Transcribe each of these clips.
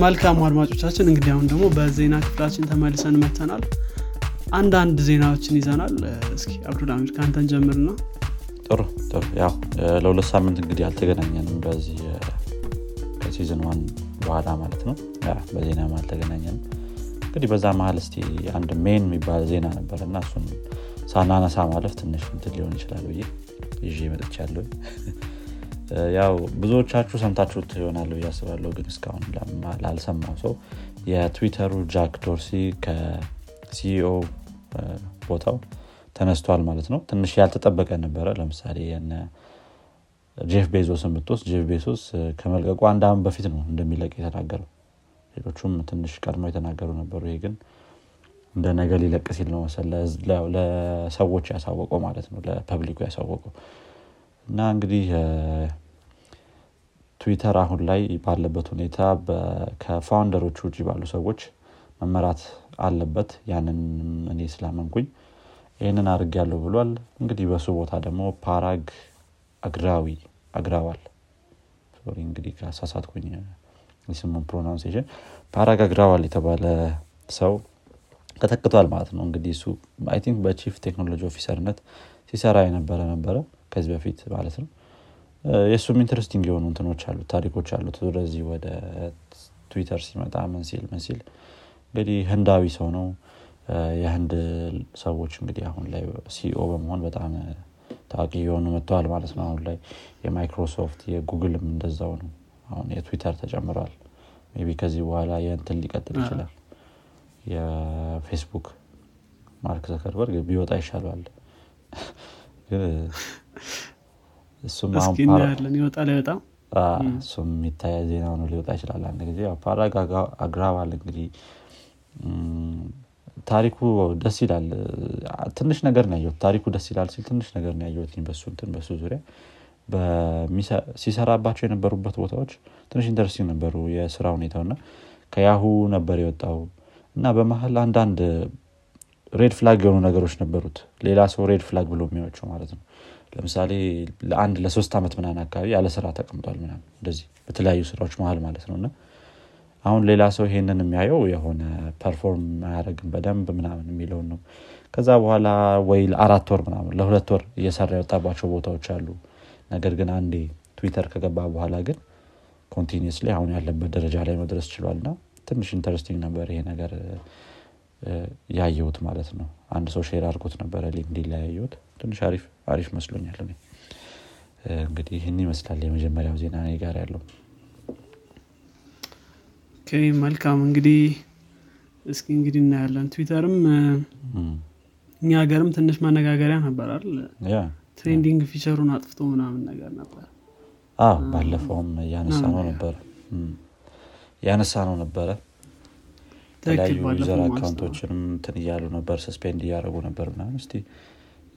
መልካም አድማጮቻችን እንግዲህ አሁን ደግሞ በዜና ክፍላችን ተመልሰን መጥተናል አንዳንድ ዜናዎችን ይዘናል። እስኪ አብዱልሃሚድ ከአንተን ጀምርና። ጥሩ ጥሩ። ያው ለሁለት ሳምንት እንግዲህ አልተገናኘንም በዚህ ከ season one በኋላ ማለት ነው። በዜናም አልተገናኘንም። እንግዲህ በዛ መሀል እስቲ አንድ main የሚባል ዜና ነበር እና እሱን ሳናነሳ ማለፍ ትንሽ እንትን ሊሆን ይችላል ብዬ ይዤ መጥቻለሁ ያው ብዙዎቻችሁ ሰምታችሁት ይሆናል ብዬ አስባለሁ ግን እስካሁን ላልሰማው ሰው የትዊተሩ ጃክ ዶርሲ ከ CEO ቦታው ተነስቷል ማለት ነው። ትንሽ ያልተጠበቀ ነበረ። ለምሳሌ ጄፍ ቤዞስን ብትወስድ ጄፍ ቤዞስ ከመልቀቁ አንድ አመት በፊት ነው እንደሚለቅ የተናገረው። ሌሎቹም ትንሽ ቀድሞ የተናገሩ ነበሩ። ይሄ ግን እንደ ነገ ሊለቅ ሲል ነው መሰለ ለሰዎች ያሳወቀው ማለት ነው ለ public ኡ ያሳወቀው። እና እንግዲህ ትዊተር አሁን ላይ ባለበት ሁኔታ ከ founder ኦች ውጭ ባሉ ሰዎች መመራት አለበት። ያንን እኔ ስላመንኩኝ ይህንን አድርግ ያለው ብሏል። እንግዲህ በሱ ቦታ ደግሞ ፓራግ አግራዋል አግራዋል። እንግዲህ ከተሳሳትኩኝ የስሙን pronunciation ፓራግ አግራዋል የተባለ ሰው ተተክቷል ማለት ነው። እንግዲህ እሱ I think በ chief technology officer ነት ሲሰራ የነበረ ነበረ ከዚህ በፊት ማለት ነው የእሱም interesting የሆኑ እንትኖች አሉት ታሪኮች አሉት። ወደዚህ ወደ ትዊተር ሲመጣ ምን ሲል ምን ሲል እንግዲህ ህንዳዊ ሰው ነው። የህንድ ሰዎች እንግዲህ አሁን ላይ CEO በመሆን በጣም ታዋቂ የሆኑ መጥተዋል ማለት ነው። አሁን ላይ የማይክሮሶፍት የጉግልም እንደዛው ነው። አሁን የትዊተር ተጨምሯል። maybe ከዚህ በኋላ የእንትን ሊቀጥል ይችላል። የፌስቡክ ማርክ ዘከርበርግ ቢወጣ ይሻለዋል እሱም ይወጣል አይወጣም እሱም የሚታያ ዜና ነው ሊወጣ ይችላል አንድ ጊዜ። ፓራግ አግራባል እንግዲህ። ታሪኩ ደስ ይላል። ትንሽ ነገር ነው ያየሁት። ታሪኩ ደስ ይላል ሲል ትንሽ ነገር ነው ያየሁት በሱ እንትን በሱ ዙሪያ። ሲሰራባቸው የነበሩበት ቦታዎች ትንሽ interesting ነበሩ የስራ ሁኔታው እና ከያሁ ነበር የወጣው። እና በመሀል አንዳንድ red flag የሆኑ ነገሮች ነበሩት። ሌላ ሰው red flag ብሎ የሚያያቸው ማለት ነው ለምሳሌ ለአንድ ለሶስት ዓመት ምናምን አካባቢ ያለ ስራ ተቀምጧል ምናምን እንደዚህ በተለያዩ ስራዎች መሀል ማለት ነው። እና አሁን ሌላ ሰው ይሄንን የሚያየው የሆነ perform አያደረግም በደንብ ምናምን የሚለውን ነው። ከዛ በኋላ ወይ ለአራት ወር ምናምን ለሁለት ወር እየሰራ የወጣባቸው ቦታዎች አሉ። ነገር ግን አንዴ ትዊተር ከገባ በኋላ ግን continuously አሁን ያለበት ደረጃ ላይ መድረስ ችሏል። እና ትንሽ interesting ነበር ይሄ ነገር። ያየሁት ማለት ነው። አንድ ሰው share አድርጎት ነበረ ሊንክዲን ላይ ያየሁት ትንሽ አሪፍ አሪፍ መስሎኛል እንግዲህ ይህን ይመስላል የመጀመሪያው ዜና ጋር ያለው። መልካም እንግዲህ እስኪ እንግዲህ እናያለን። ትዊተርም እኛ ሀገርም ትንሽ መነጋገሪያ ነበረ trending feature ኡን አጥፍቶ ምናምን ነገር ነበር። ባለፈውም እያነሳ ነው ነበረ ያነሳ ነው ነበረ የተለያዩ user account ኦችንም እንትን እያሉ ነበር suspend እያደረጉ ነበር ምናምን። እስቲ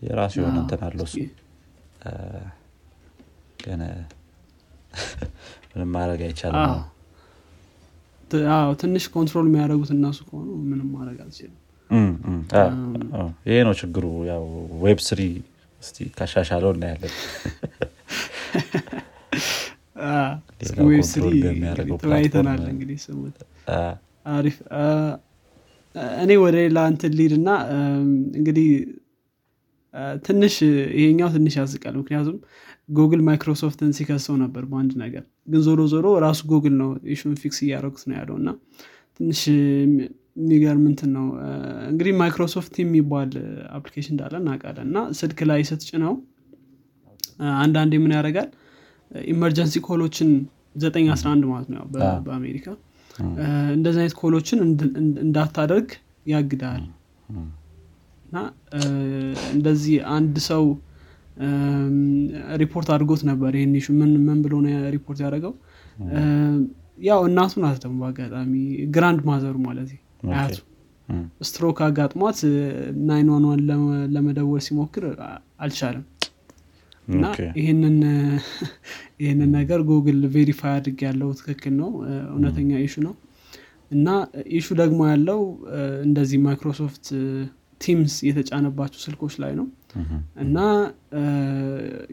የራሱ የሆነ እንትን አለው እሱ። ግን ምንም ማድረግ አይቻልም። ትንሽ control የሚያደረጉት እነሱ ከሆኑ ምንም ማድረግ አልችልም። ይሄ ነው ችግሩ። ያው Web three እስቲ ካሻሻለው እናያለን። Web three ተወያይተናል እንግዲህ ስሙት። አሪፍ። እኔ ወደ ሌላ እንትን ልሂድ እና እንግዲህ ትንሽ ይሄኛው ትንሽ ያስቃል ምክንያቱም ጉግል ማይክሮሶፍትን ሲከሰው ነበር በአንድ ነገር። ግን ዞሮ ዞሮ ራሱ ጉግል ነው issue ኡን fix እያደረጉት ነው ያለው እና ትንሽ የሚገርም እንትን ነው። እንግዲህ ማይክሮሶፍት የሚባል application እንዳለ እናውቃለን እና ስልክ ላይ ስትጭነው አንዳንዴ ምን ያደርጋል? emergency call ኦችን 911 ማለት ነው በአሜሪካ እንደዚህ አይነት call ኦችን እንዳታደርግ ያግዳል እና እንደዚህ አንድ ሰው ሪፖርት አድርጎት ነበር ይህን ምን ምን ብሎ ነው ሪፖርት ያደረገው? ያው እናቱ ናት ደግሞ በአጋጣሚ grandmother ኡ ማለት አያቱ። ስትሮክ አጋጥሟት nine one one ለመደወል ሲሞክር አልቻለም። እና ይህንን ይህንን ነገር ጉግል verify አድርግ ያለው ትክክል ነው እውነተኛ issue ነው። እና issue ደግሞ ያለው እንደዚህ ማይክሮሶፍት ቲምስ የተጫነባቸው ስልኮች ላይ ነው። እና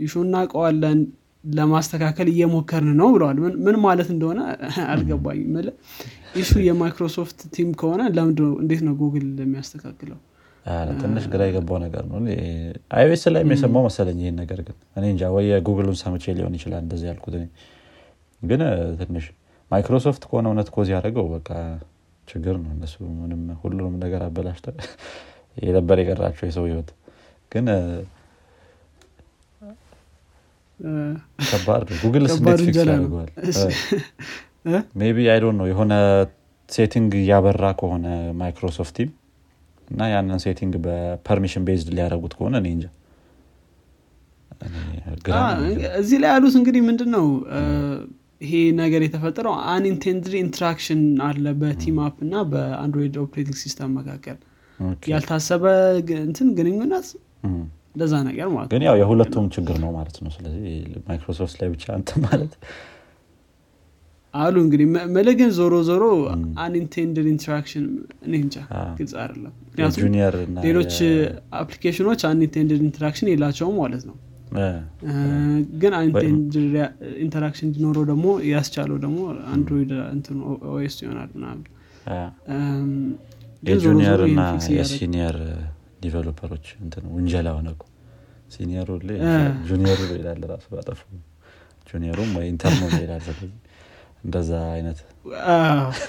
issue ኡን እናውቀዋለን ለማስተካከል እየሞከርን ነው ብለዋል። ምን ማለት እንደሆነ አልገባኝ issue የማይክሮሶፍት ቲም ከሆነ ለምን እንዴት ነው ጉግል የሚያስተካክለው? ትንሽ ግራ የገባው ነገር ነው። አይ ቤስ ላይ የሰማው መሰለኝ ይህን ነገር ግን። እኔ እንጃ ወይ የጉግሉን ሰምቼ ሊሆን ይችላል እንደዚህ ያልኩት ግን ትንሽ ማይክሮሶፍት ከሆነ እውነት cause ያደረገው በቃ ችግር ነው። እነሱ ምንም ሁሉንም ነገር አበላሽተ የነበር የቀራቸው የሰው ህይወት። ግን ከባድ ጉግል እንዴት fix ያደርገዋል። maybe አይ ነው የሆነ setting እያበራ ከሆነ ማይክሮሶፍት ቲም እና ያንን setting በ permission based ሊያደረጉት ከሆነ እኔ እንጃ። እዚህ ላይ ያሉት እንግዲህ ምንድን ነው ይሄ ነገር የተፈጠረው unintended interaction አለ በቲም app እና በአንድሮይድ operating system መካከል ያልታሰበ እንትን ግንኙነት እንደዛ ነገር ማለት ግን ያው የሁለቱም ችግር ነው ማለት ነው። ስለዚህ ማይክሮሶፍት ላይ ብቻ አንተ ማለት አሉ እንግዲህ ምን ግን ዞሮ ዞሮ unintended interaction እኔ እንጃ ግልጽ አይደለም። ምክንያቱም ሌሎች application ኖች unintended interaction የላቸውም ማለት ነው። ግን unintended interaction እንዲኖረው ደግሞ ያስቻለው ደግሞ አንድሮይድ OS ይሆናል ምናምን የ junior እና የ senior developer ኦች እንትን ውንጀላ ሆነ senior ኡ junior ኡ ይላል ራሱ ባጠፉ። junior ኡም ወይ intern ኖ ይላል እንደዛ አይነት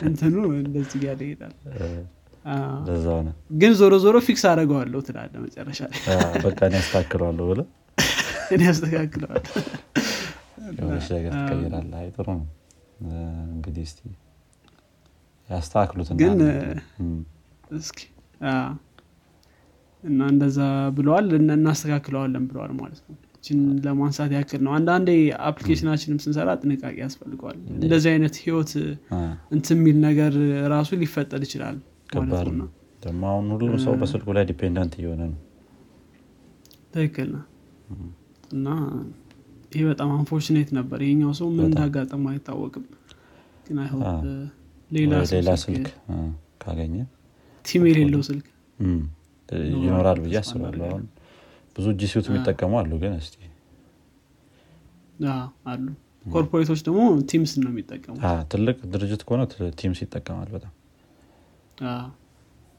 እንትኑ እንደዚህ እያለ ይሄዳል እንደዛ ሆነ። ግን ዞሮ ዞሮ fix አደርገዋለሁ ትላለህ መጨረሻ ላይ። በቃ እኔ ያስተካክለዋለሁ ብለ እኔ ያስተካክለዋል የሆነች ነገር ትቀይራለ አይ ጥሩ ነው። እንግዲህ እስቲ ያስተካክሉት ግን እስኪ እና እንደዛ ብለዋል እናስተካክለዋለን ብለዋል ማለት ነው። ችን ለማንሳት ያክል ነው። አንዳንዴ application ኣችንም ስንሰራ ጥንቃቄ ያስፈልገዋል። እንደዚህ አይነት ህይወት እንት የሚል ነገር ራሱ ሊፈጠር ይችላል ደግሞ አሁን ሁሉም ሰው በስልኩ ላይ dependent እየሆነ ነው። ትክክል ነው። እና ይህ በጣም unfortunate ነበር። ይሄኛው ሰው ምን እንዳጋጠመው አይታወቅም። ግን ሌላ ስልክ ካገኘ ቲም የሌለው ስልክ ይኖራል ብዬ አስባለሁ። አሁን ብዙ G Suite የሚጠቀሙ አሉ ግን እስቲ አሉ። corporate ኦች ደግሞ ቲምስ ነው የሚጠቀሙ። ትልቅ ድርጅት ከሆነ ቲምስ ይጠቀማል በጣም።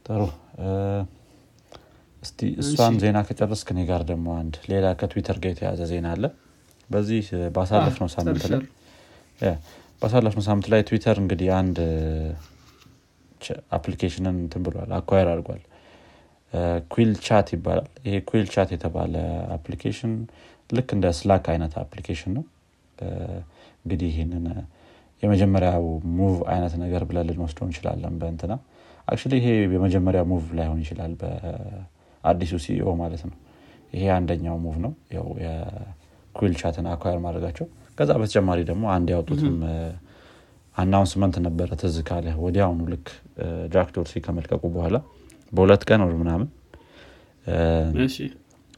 ጥሩ። እስቲ እሷን ዜና ከጨረስክ እኔ ጋር ደግሞ አንድ ሌላ ከትዊተር ጋር የተያዘ ዜና አለ። በዚህ ባሳለፍነው ሳምንት ላይ ባሳለፍነው ሳምንት ላይ ትዊተር እንግዲህ አንድ application ን እንትን ብሏል acquire አድርጓል። ኩል ቻት ይባላል። ይሄ ኩል ቻት የተባለ application ልክ እንደ ስላክ አይነት application ነው። እንግዲህ ይህንን የመጀመሪያው move አይነት ነገር ብለን ልንወስደው እንችላለን በእንትና። actually ይሄ የመጀመሪያ move ላይሆን ይችላል በአዲሱ CEO ማለት ነው። ይሄ አንደኛው move ነው። የኩል ቻትን acquire ማድረጋቸው። ከዛ በተጨማሪ ደግሞ አንድ ያወጡትም announcement ነበረ ትዝ ካለ ወዲያውኑ ልክ ጃክ ዶርሲ ከመልቀቁ በኋላ በሁለት ቀን ወር ምናምን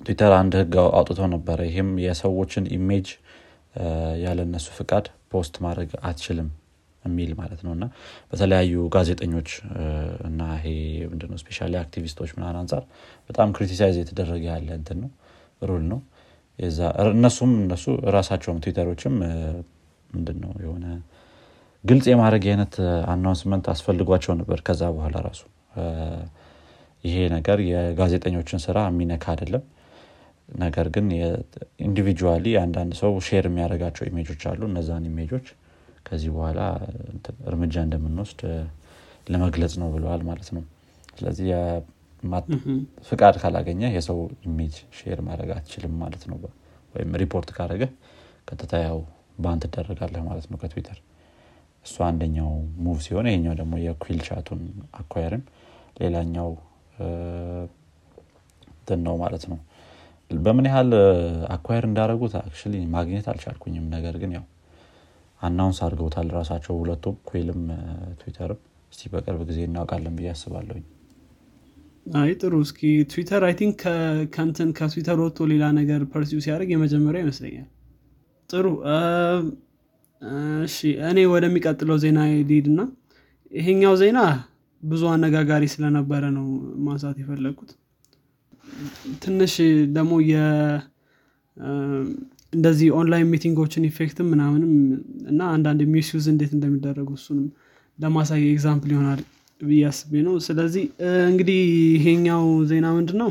ትዊተር አንድ ህግ አውጥቶ ነበረ። ይህም የሰዎችን image ያለነሱ ፍቃድ post ማድረግ አትችልም የሚል ማለት ነው። እና በተለያዩ ጋዜጠኞች እና ይሄ ምንድነው especially አክቲቪስቶች ምናምን አንጻር በጣም criticize የተደረገ ያለ እንትን ነው rule ነው። እነሱም እነሱ ራሳቸውም ትዊተሮችም ምንድን ነው የሆነ ግልጽ የማድረግ አይነት announcement አስፈልጓቸው ነበር። ከዛ በኋላ ራሱ ይሄ ነገር የጋዜጠኞችን ስራ የሚነካ አይደለም። ነገር ግን individually አንዳንድ ሰው share የሚያደርጋቸው image ኦች አሉ። እነዛን image ኦች ከዚህ በኋላ እርምጃ እንደምንወስድ ለመግለጽ ነው ብለዋል ማለት ነው። ስለዚህ ፍቃድ ካላገኘ የሰው image share ማድረግ አትችልም ማለት ነው። ወይም ሪፖርት ካደረገ ቀጥታ ያው ban ትደረጋለህ ማለት ነው ከትዊተር እሱ አንደኛው move ሲሆን ይሄኛው ደግሞ የኩል ቻቱን acquire ን ሌላኛው እንትን ነው ማለት ነው። በምን ያህል acquire እንዳደረጉት አክ ማግኘት አልቻልኩኝም። ነገር ግን ያው announce አድርገውታል ራሳቸው ሁለቱም ኩልም ትዊተርም እስቲ በቅርብ ጊዜ እናውቃለን ብዬ አስባለሁኝ። አይ ጥሩ እስኪ ትዊተር I think ከእንትን ከትዊተር ወጥቶ ሌላ ነገር pursue ሲያደርግ የመጀመሪያ ይመስለኛል። ጥሩ እሺ እኔ ወደሚቀጥለው ዜና እና ይሄኛው ዜና ብዙ አነጋጋሪ ስለነበረ ነው ማንሳት የፈለግኩት ትንሽ ደግሞ እንደዚህ online meeting ኦችን effect ም ምናምንም እና አንዳንድ misuse እንዴት እንደሚደረጉ እሱንም ለማሳየት example ይሆናል ብዬ አስቤ ነው። ስለዚህ እንግዲህ ይሄኛው ዜና ምንድን ነው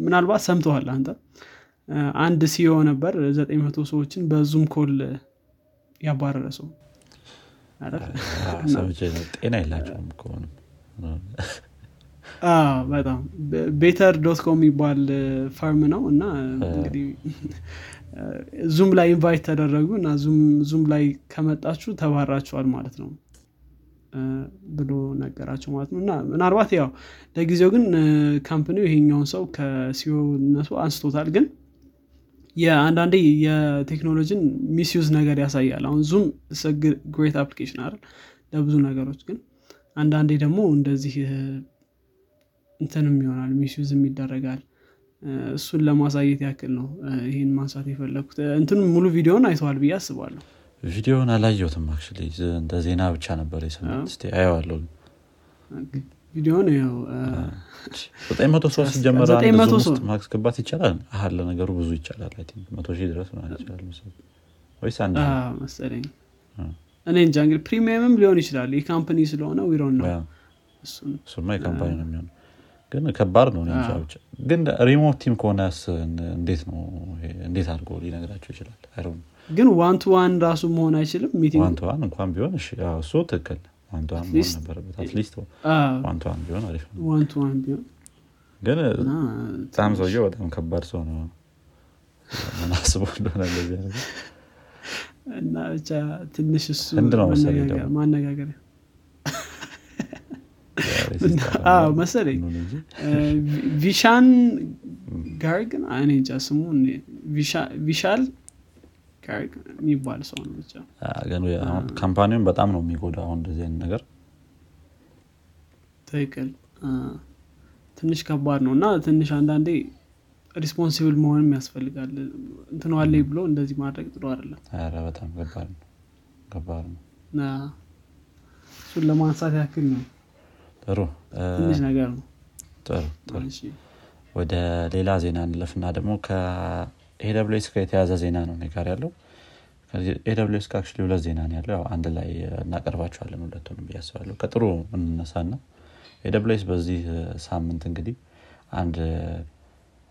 ምናልባት ሰምተኸዋል አንተ። አንድ CEO ነበር ዘጠኝ መቶ ሰዎችን በ Zoom call ያባረረ ሰው ጤና የላቸውም ከሆንም በጣም Better dot com የሚባል firm ነው እና እንግዲህ Zoom ላይ invite ተደረጉ እና Zoom ላይ ከመጣችሁ ተባራችኋል ማለት ነው ብሎ ነገራቸው ማለት ነው። እና ምናልባት ያው ለጊዜው ግን company ው ይሄኛውን ሰው ከ CEO ነቱ አንስቶታል ግን የአንዳንዴ የቴክኖሎጂን misuse ነገር ያሳያል። አሁን Zoom great application አይደል? ለብዙ ነገሮች ግን አንዳንዴ ደግሞ እንደዚህ እንትንም ይሆናል misuse ም ይደረጋል። እሱን ለማሳየት ያክል ነው ይህን ማንሳት የፈለግኩት እንትኑ ሙሉ ቪዲዮን አይተዋል ብዬ አስባለሁ። ቪዲዮን አላየሁትም አክ እንደ ዜና ብቻ ነበር የሰማሁት። ስ አየዋለሁ ቪዲዮን ው ዘጠኝ መቶ ሰው ሲጀመር ማስገባት ይቻላል? አለ ነገሩ ብዙ ይቻላል። መቶ ሺህ ድረስ ይችላል ወይስ አንድ መሰለኝ። እኔ እንጃ እንግዲህ premium ም ሊሆን ይችላል። የ company ስለሆነ ዊሮን ነው እሱማ የ company ነው የሚሆነው። ግን ከባድ ነው ግን remote team ከሆነስ እንዴት ነው እንዴት አድርጎ ሊነግራቸው ይችላል? ግን one to one ራሱ መሆን አይችልም? meeting one to one እንኳን ቢሆን ያው እሱ ትክክል one to one መሆን ነበረበት። at least one to one ቢሆን አሪፍ ነው። one to one ቢሆን ግን በጣም ሰውየው በጣም ከባድ ሰው ነው ምን አስቦ እንደሆነ እንደዚህ እና ብቻ ትንሽ እሱ ነው መሰለኝ ቪሻን ጋርግ እኔ እንጃ ስሙ ቪሻል የሚባል ሰው ነው ብቻ company ውን በጣም ነው የሚጎዳው አሁን እንደዚህ አይነት ነገር። ትክክል። ትንሽ ከባድ ነው እና ትንሽ አንዳንዴ responsible መሆንም ያስፈልጋል። አለኝ ብሎ እንደዚህ ማድረግ ጥሩ አይደለም። በጣም ከባድ ነው። ነው። እሱን ለማንሳት ያክል ነው። ጥሩ። ትንሽ ነገር ነው። ጥሩ ወደ ሌላ ዜና እንለፍና ደግሞ ከ AWS ጋር የተያዘ ዜና ነው ጋር ያለው። AWS ጋር ሁለት ዜና ነው ያለው። አንድ ላይ እናቀርባቸዋለን ሁለቱንም ብዬ አስባለሁ። ከጥሩ እንነሳና AWS በዚህ ሳምንት እንግዲህ አንድ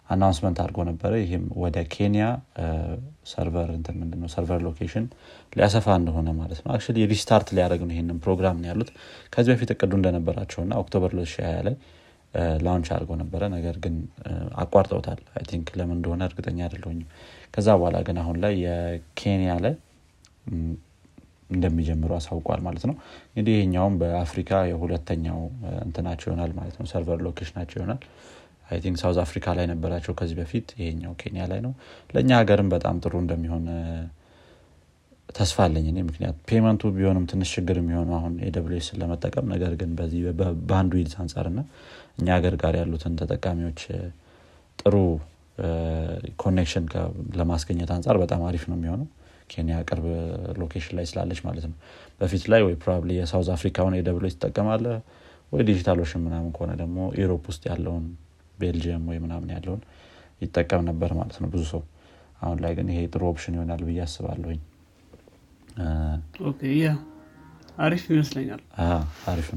announcement አድርጎ ነበረ። ይህም ወደ ኬንያ server ምንድነው? server location ሊያሰፋ እንደሆነ ማለት ነው። actually restart ሊያደረግ ነው ይህንን ፕሮግራም ነው ያሉት። ከዚህ በፊት እቅዱ እንደነበራቸውና October 2020 ላይ launch አድርገው ነበረ። ነገር ግን አቋርጠውታል። I think ለምን እንደሆነ እርግጠኛ አይደለሁኝም። ከዛ በኋላ ግን አሁን ላይ የኬንያ ላይ እንደሚጀምሩ አሳውቋል ማለት ነው። እንግዲህ ይሄኛውም በአፍሪካ የሁለተኛው እንትናቸው ይሆናል ማለት ነው። server location ኣቸው ይሆናል። I think South Africa ላይ ነበራቸው ከዚህ በፊት። ይሄኛው ኬንያ ላይ ነው። ለእኛ ሀገርም በጣም ጥሩ እንደሚሆን ተስፋ አለኝ እኔ ምክንያት payment ቱ ቢሆንም ትንሽ ችግር የሚሆነው አሁን AWS ን ለመጠቀም ነገር ግን በዚህ በ bandwidth አንጻር ና እኛ ሀገር ጋር ያሉትን ተጠቃሚዎች ጥሩ connection ለማስገኘት አንጻር በጣም አሪፍ ነው የሚሆነው። ኬንያ ቅርብ location ላይ ስላለች ማለት ነው። በፊት ላይ ወይ probably የ South Africa ውን AWS ትጠቀማለ ወይ DigitalOcean ምናምን ከሆነ ደግሞ Europe ውስጥ ያለውን ቤልጅየም ወይ ምናምን ያለውን ይጠቀም ነበር ማለት ነው ብዙ ሰው። አሁን ላይ ግን ይሄ ጥሩ option ይሆናል ብዬ አስባለሁኝ አሪፍ ይመስለኛል።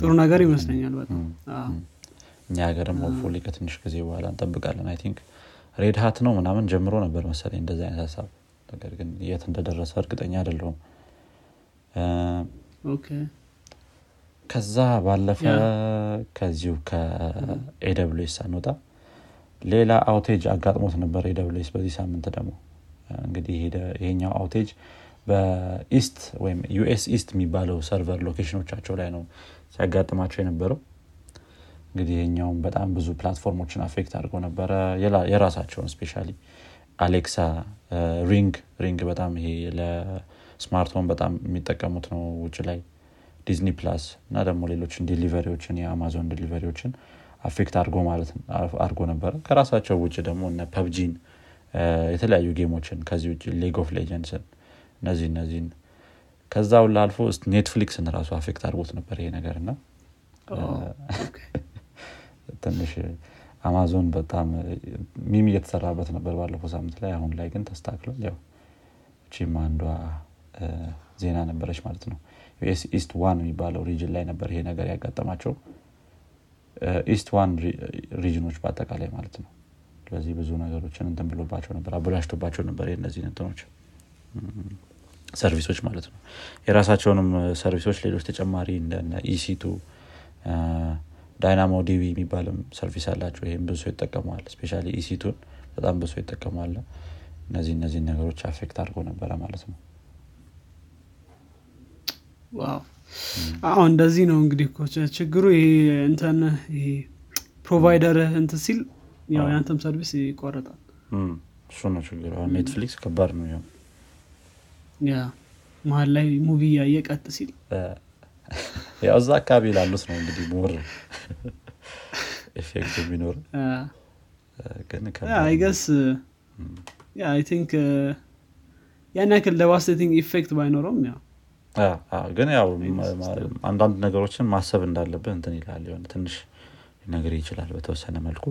ጥሩ ነገር ይመስለኛል በጣም። እኛ ሀገርም hopefully ከትንሽ ጊዜ በኋላ እንጠብቃለን። I think Red Hat ነው ምናምን ጀምሮ ነበር መሰለኝ እንደዚህ አይነት ሀሳብ። ነገር ግን የት እንደደረሰ እርግጠኛ አይደለሁም። ከዛ ባለፈ ከዚሁ ከ AWS ሳንወጣ ሌላ outage አጋጥሞት ነበር AWS በዚህ ሳምንት ደግሞ። እንግዲህ ይሄኛው outage በ East ወይም US East የሚባለው server location ኖቻቸው ላይ ነው ሲያጋጥማቸው የነበረው። እንግዲህ ይሄኛውም በጣም ብዙ platform ኦችን affect አድርጎ ነበረ። የራሳቸውን specially Alexa Ring Ring በጣም ይሄ ለስማርትፎን በጣም የሚጠቀሙት ነው ውጭ ላይ። Disney Plus እና ደግሞ ሌሎችን delivery ዎችን የ Amazon delivery ዎችን affect አድርጎ ማለት አድርጎ ነበረ። ከራሳቸው ውጭ ደግሞ እነ PUBG ን የተለያዩ game ኦችን ከዚህ ውጭ League of Legends ን እነዚህ እነዚህን ከዛ ሁላ አልፎ Netflix ን ራሱ affect አድርጎት ነበር ይሄ ነገር እና ትንሽ አማዞን በጣም meme እየተሰራበት ነበር ባለፈው ሳምንት ላይ አሁን ላይ ግን ተስተካክሏል። ያው እቺም አንዷ ዜና ነበረች ማለት ነው። US East One የሚባለው region ላይ ነበር ይሄ ነገር ያጋጠማቸው። East One region ኦች በአጠቃላይ ማለት ነው። ስለዚህ ብዙ ነገሮችን እንትን ብሎባቸው ነበር አበላሽቶባቸው ነበር የነዚህ እንትኖች service ኦች ማለት ነው። የራሳቸውንም service ኦች ሌሎች ተጨማሪ እንደ EC2 DynamoDB የሚባልም service አላቸው። ይህም ብዙ ይጠቀመዋል። ስፔሻ EC2 ን በጣም ብዙ ይጠቀመዋል። እነዚህ እነዚህ ነገሮች affect አድርጎ ነበረ ማለት ነው። አሁ እንደዚህ ነው እንግዲህ ችግሩ ይሄ እንትን ይሄ provider እንትን ሲል ያው የአንተም service ይቆረጣል። እሱ ነው ችግሩ። Netflix ከባድ ነው ያ መሀል ላይ movie እያየ ቀጥ ሲል ያው እዛ አካባቢ ላሉት ነው እንግዲህ more effect የሚኖር I guess I think ያን ያክል devastating effect ባይኖረውም ያው ግን ያው አንዳንድ ነገሮችን ማሰብ እንዳለብህ እንትን ይላል የሆነ ትንሽ ነገር ይችላል በተወሰነ መልኩ።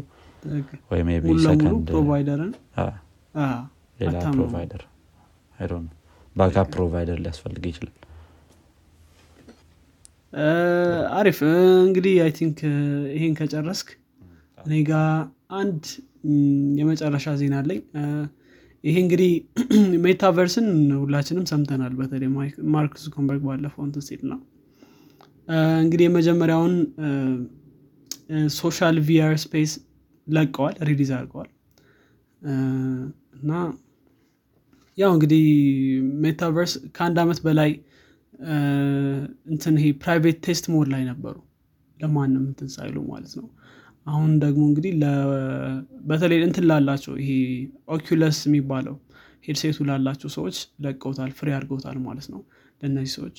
ወይ ለሙሉ provider ን? ሌላ provider backup provider ሊያስፈልግ ይችላል። አሪፍ። እንግዲህ I think ይሄን ከጨረስክ እኔ ጋ አንድ የመጨረሻ ዜና አለኝ። ይሄ እንግዲህ metaverse ን ሁላችንም ሰምተናል። በተለይ ማርክ ዙከርበርግ ባለፈው እንትን ሲል ነው። እንግዲህ የመጀመሪያውን social VR space ለቀዋል release አድርገዋል። እና ያው እንግዲህ metaverse ከአንድ አመት በላይ እንትን ይሄ private test mode ላይ ነበሩ። ለማንም እንትን ሳይሉ ማለት ነው። አሁን ደግሞ እንግዲህ በተለይ እንትን ላላቸው ይሄ Oculus የሚባለው headset ኡ ላላቸው ሰዎች ለቀውታል free አድርገውታል ማለት ነው ለእነዚህ ሰዎች።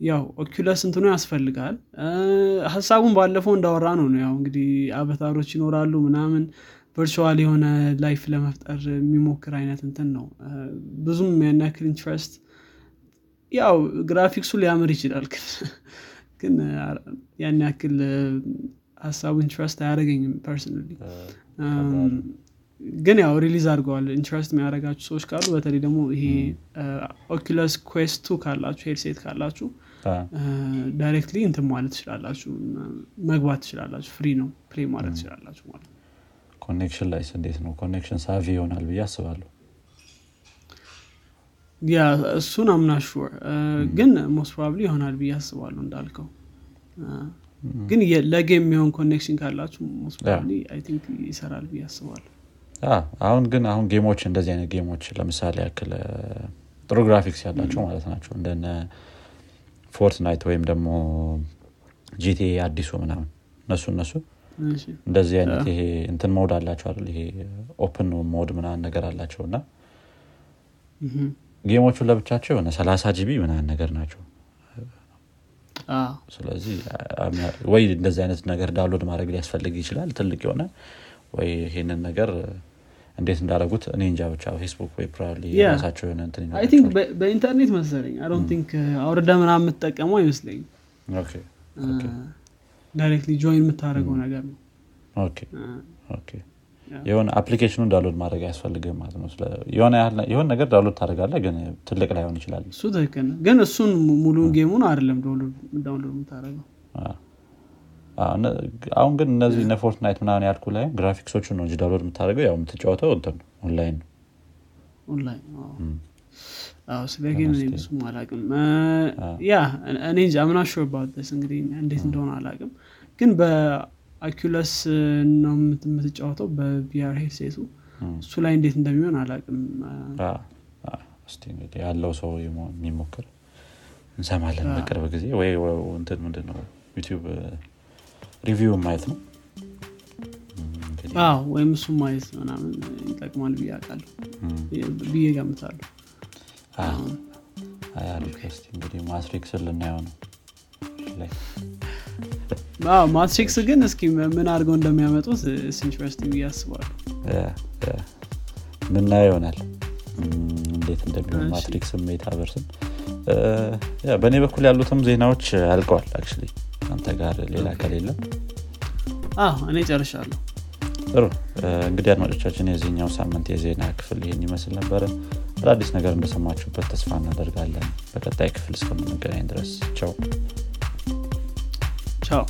ያው Oculus እንትኑ ያስፈልጋል። ሀሳቡን ባለፈው እንዳወራነው ነው። ያው እንግዲህ avatar ኦች ይኖራሉ ምናምን virtual የሆነ life ለመፍጠር የሚሞክር አይነት እንትን ነው። ብዙም ያን ያክል interest ያው ግራፊክሱ ሊያምር ይችላል ግን ያን ያክል ሀሳቡ interest አያደረገኝም personally። ግን ያው release አድርገዋል interest የሚያደረጋችሁ ሰዎች ካሉ በተለይ ደግሞ ይሄ Oculus Quest two ካላችሁ headset ካላችሁ directly እንትን ማለት ትችላላችሁ መግባት ትችላላችሁ free ነው play ማድረግ ትችላላችሁ ማለት connection ላይ እንዴት ነው? connection heavy ይሆናል ብዬ አስባለሁ። yeah እሱን I'm not sure ግን most probably ይሆናል ብዬ አስባለሁ እንዳልከው። ግን ለ game የሚሆን connection ካላችሁ most probably I think ይሰራል ብዬ አስባለሁ። አሁን ግን አሁን game ኦች እንደዚህ አይነት game ኦች ለምሳሌ ያክል ጥሩ ግራፊክስ ያላቸው ማለት ናቸው። እንደነ Fortnite ወይም ደግሞ GTA አዲሱ ምናምን እነሱ እነሱ እንደዚህ አይነት ይሄ እንትን mode አላቸው አይደል? ይሄ open mode ምናምን ነገር አላቸው እና game ኦቹ ለብቻቸው የሆነ ሰላሳ GB ምናምን ነገር ናቸው። ስለዚህ ወይ እንደዚህ አይነት ነገር download ማድረግ ሊያስፈልግ ይችላል። ትልቅ የሆነ ወይ ይሄንን ነገር እንዴት እንዳደረጉት እኔ እንጃ ብቻ። ፌስቡክ ወይ probably የራሳቸው የሆነ በኢንተርኔት መሰለኝ። I think አውርደ ምናምን የምትጠቀመው አይመስለኝም directly join የምታደርገው ነገር ነው። የሆነ application ኡን download ማድረግ አያስፈልግም ማለት ነው። የሆነ ነገር download ታደርጋለህ ግን ትልቅ ላይሆን ይችላል። እሱ ትክክል ግን እሱን ሙሉን game ኡን አይደለም download የምታደረገው አሁን ግን እነዚህ እነ Fortnite ምናምን ያልኩ ላይ ግራፊክሶቹ ነው እንጂ download የምታደርገው ያው የምትጫወተው እንትን ኦንላይን ነው። ኦንላይን ስለ game ብዙም አላቅም yeah እኔ እንጃ I'm not sure about this እንግዲህ እንዴት እንደሆነ አላቅም ግን በ Oculus ነው የምትጫወተው በ VR headset ኡ። እሱ ላይ እንዴት እንደሚሆን አላቅም ያለው ሰው የሚሞክር እንሰማለን በቅርብ ጊዜ። ወይ እንትን ምንድን ነው YouTube review ማየት ነው? ወይም እሱ ማየት ምናምን ይጠቅማል ብዬ አውቃለሁ። ብዬ ገምታለሁ እንግዲህ Matrix ን ልናየው ነው። Matrix ግን እስኪ ምን አድርገው እንደሚያመጡት interesting አስባለሁ። ምናየው ይሆናል። እንዴት እንደሚሆን Matrix ም metaverse ም በእኔ በኩል ያሉትም ዜናዎች አልቀዋል አክ አንተ ጋር ሌላ ከሌለ እኔ ጨርሻለሁ። ጥሩ። እንግዲህ አድማጮቻችን የዚህኛው ሳምንት የዜና ክፍል ይህን ይመስል ነበረ አዳዲስ ነገር እንደሰማችሁበት ተስፋ እናደርጋለን። በቀጣይ ክፍል እስከምንገናኝ ድረስ ቸው ቻው